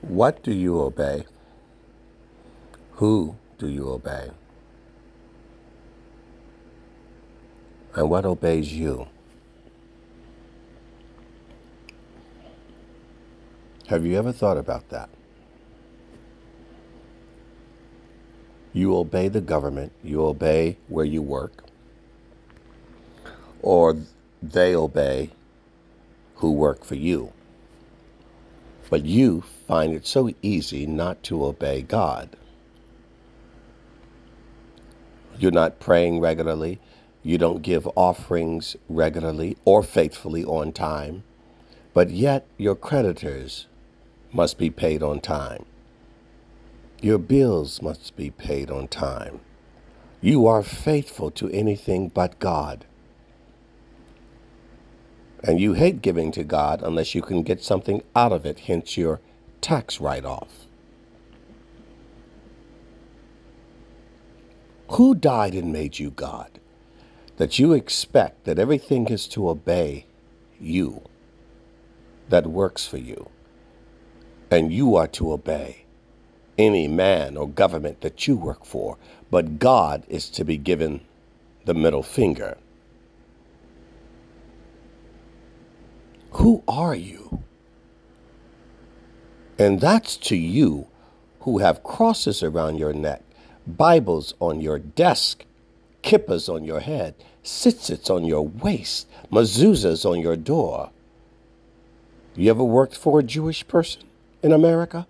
What do you obey? Who do you obey? And what obeys you? Have you ever thought about that? You obey the government, you obey where you work, or they obey who work for you. But you find it so easy not to obey God. You're not praying regularly. You don't give offerings regularly or faithfully on time. But yet your creditors must be paid on time. Your bills must be paid on time. You are faithful to anything but God. And you hate giving to God unless you can get something out of it, hence your tax write off. Who died and made you God? That you expect that everything is to obey you, that works for you, and you are to obey any man or government that you work for, but God is to be given the middle finger. Who are you? And that's to you who have crosses around your neck, Bibles on your desk, kippas on your head, tzitzits on your waist, mezuzahs on your door. You ever worked for a Jewish person in America?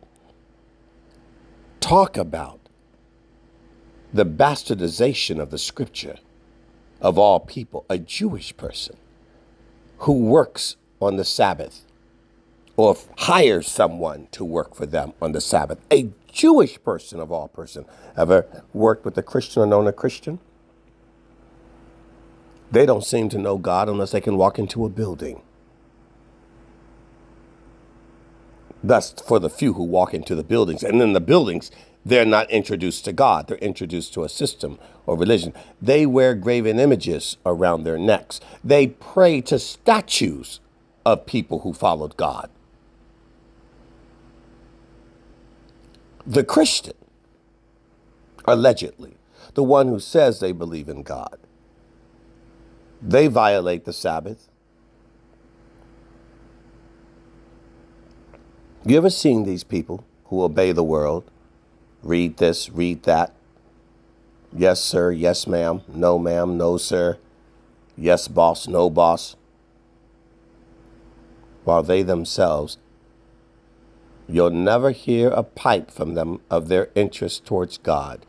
Talk about the bastardization of the scripture of all people, a Jewish person who works on the Sabbath or hire someone to work for them on the Sabbath. A Jewish person of all person. Ever worked with a Christian or known a Christian? They don't seem to know God unless they can walk into a building. That's for the few who walk into the buildings. And in the buildings, they're not introduced to God. They're introduced to a system or religion. They wear graven images around their necks. They pray to statues of people who followed God. The Christian, allegedly, the one who says they believe in God, they violate the Sabbath. You ever seen these people who obey the world? Read this, read that. Yes, sir. Yes, ma'am. No, ma'am. No, sir. Yes, boss. No, boss while they themselves, you'll never hear a pipe from them of their interest towards God.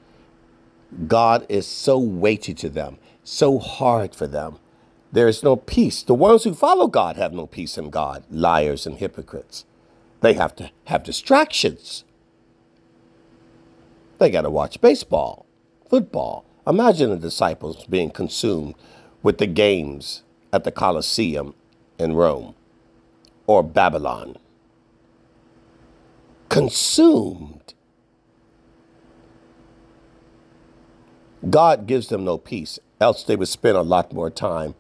God is so weighty to them, so hard for them. There is no peace. The ones who follow God have no peace in God, liars and hypocrites. They have to have distractions. They got to watch baseball, football. Imagine the disciples being consumed with the games at the Colosseum in Rome or Babylon. Consumed. God gives them no peace, else they would spend a lot more time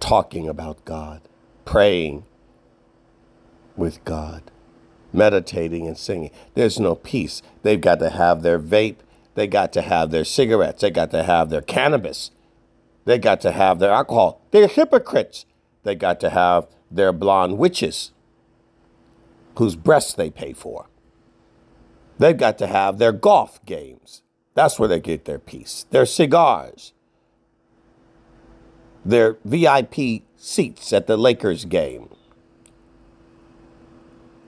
talking about God, praying with God, meditating and singing. There's no peace. They've got to have their vape, they got to have their cigarettes, they got to have their cannabis, they got to have their alcohol. They're hypocrites. They got to have their blonde witches whose breasts they pay for. They've got to have their golf games. That's where they get their peace. Their cigars. Their VIP seats at the Lakers game.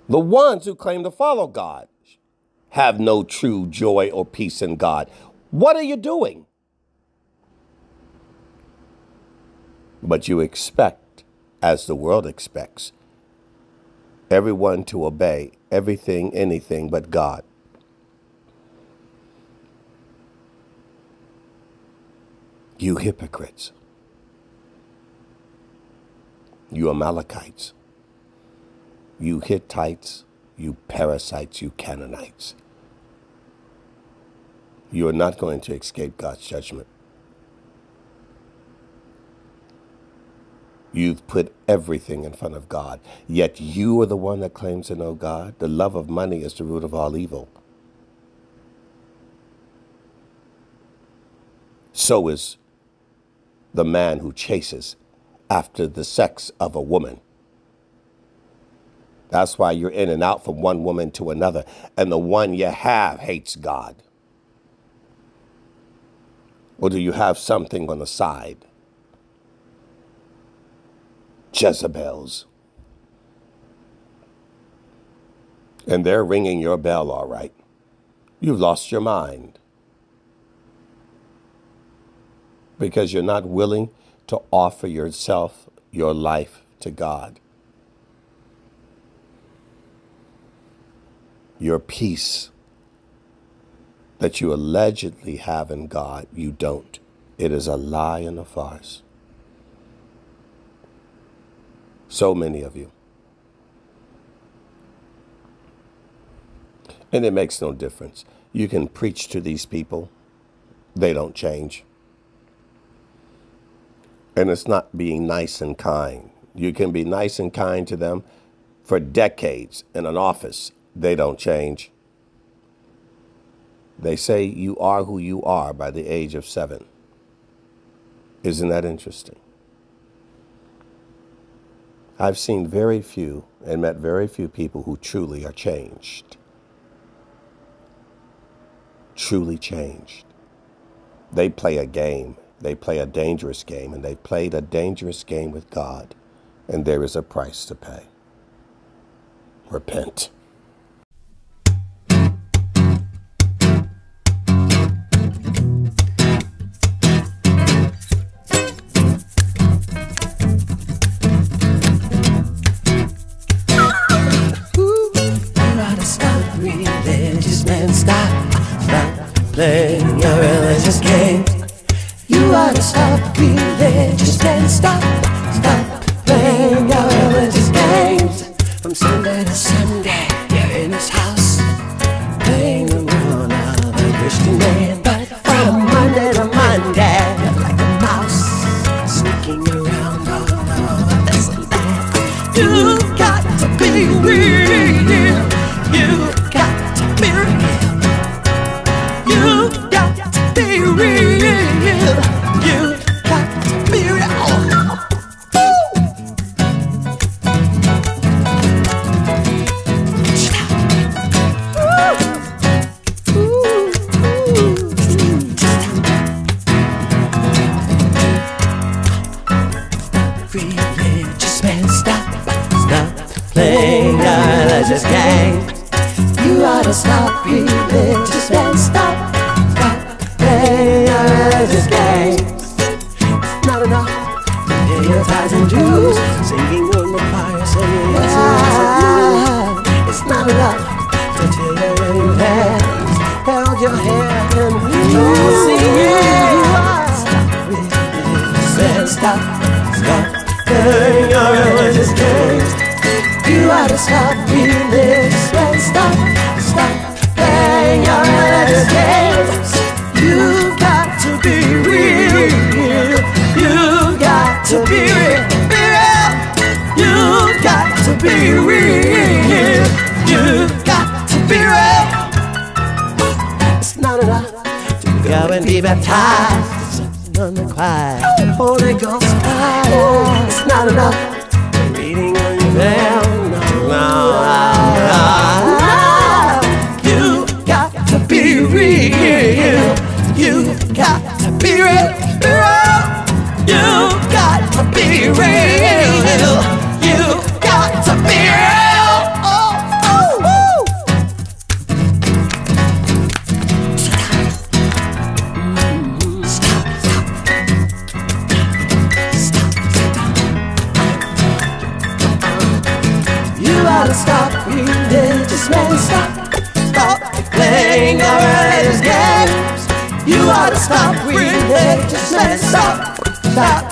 The ones who claim to follow God have no true joy or peace in God. What are you doing? But you expect as the world expects. Everyone to obey everything, anything but God. You hypocrites. You Amalekites. You Hittites. You parasites. You Canaanites. You are not going to escape God's judgment. You've put everything in front of God. Yet you are the one that claims to know God. The love of money is the root of all evil. So is the man who chases after the sex of a woman. That's why you're in and out from one woman to another. And the one you have hates God. Or do you have something on the side? Jezebels. And they're ringing your bell, all right. You've lost your mind. Because you're not willing to offer yourself, your life to God. Your peace that you allegedly have in God, you don't. It is a lie and a farce. So many of you. And it makes no difference. You can preach to these people, they don't change. And it's not being nice and kind. You can be nice and kind to them for decades in an office, they don't change. They say you are who you are by the age of seven. Isn't that interesting? I've seen very few and met very few people who truly are changed. Truly changed. They play a game. They play a dangerous game, and they played a dangerous game with God, and there is a price to pay. Repent. Stop religious games. It's not enough to pay your tithes and dues, singing on the choir, singing songs of blues. It's not enough to tell your wedding plans, hold your hand and you sing it. Stop man, stop, stop playing your religious games. You ought to stop religious and stop to be real. Be real. You got to be real. You got to be real. It's not enough to go and be baptized on the choir. Holy Ghost. It's not enough reading on your. Men. Stop, stop playing our religious games. You ought to stop religious men. Stop, stop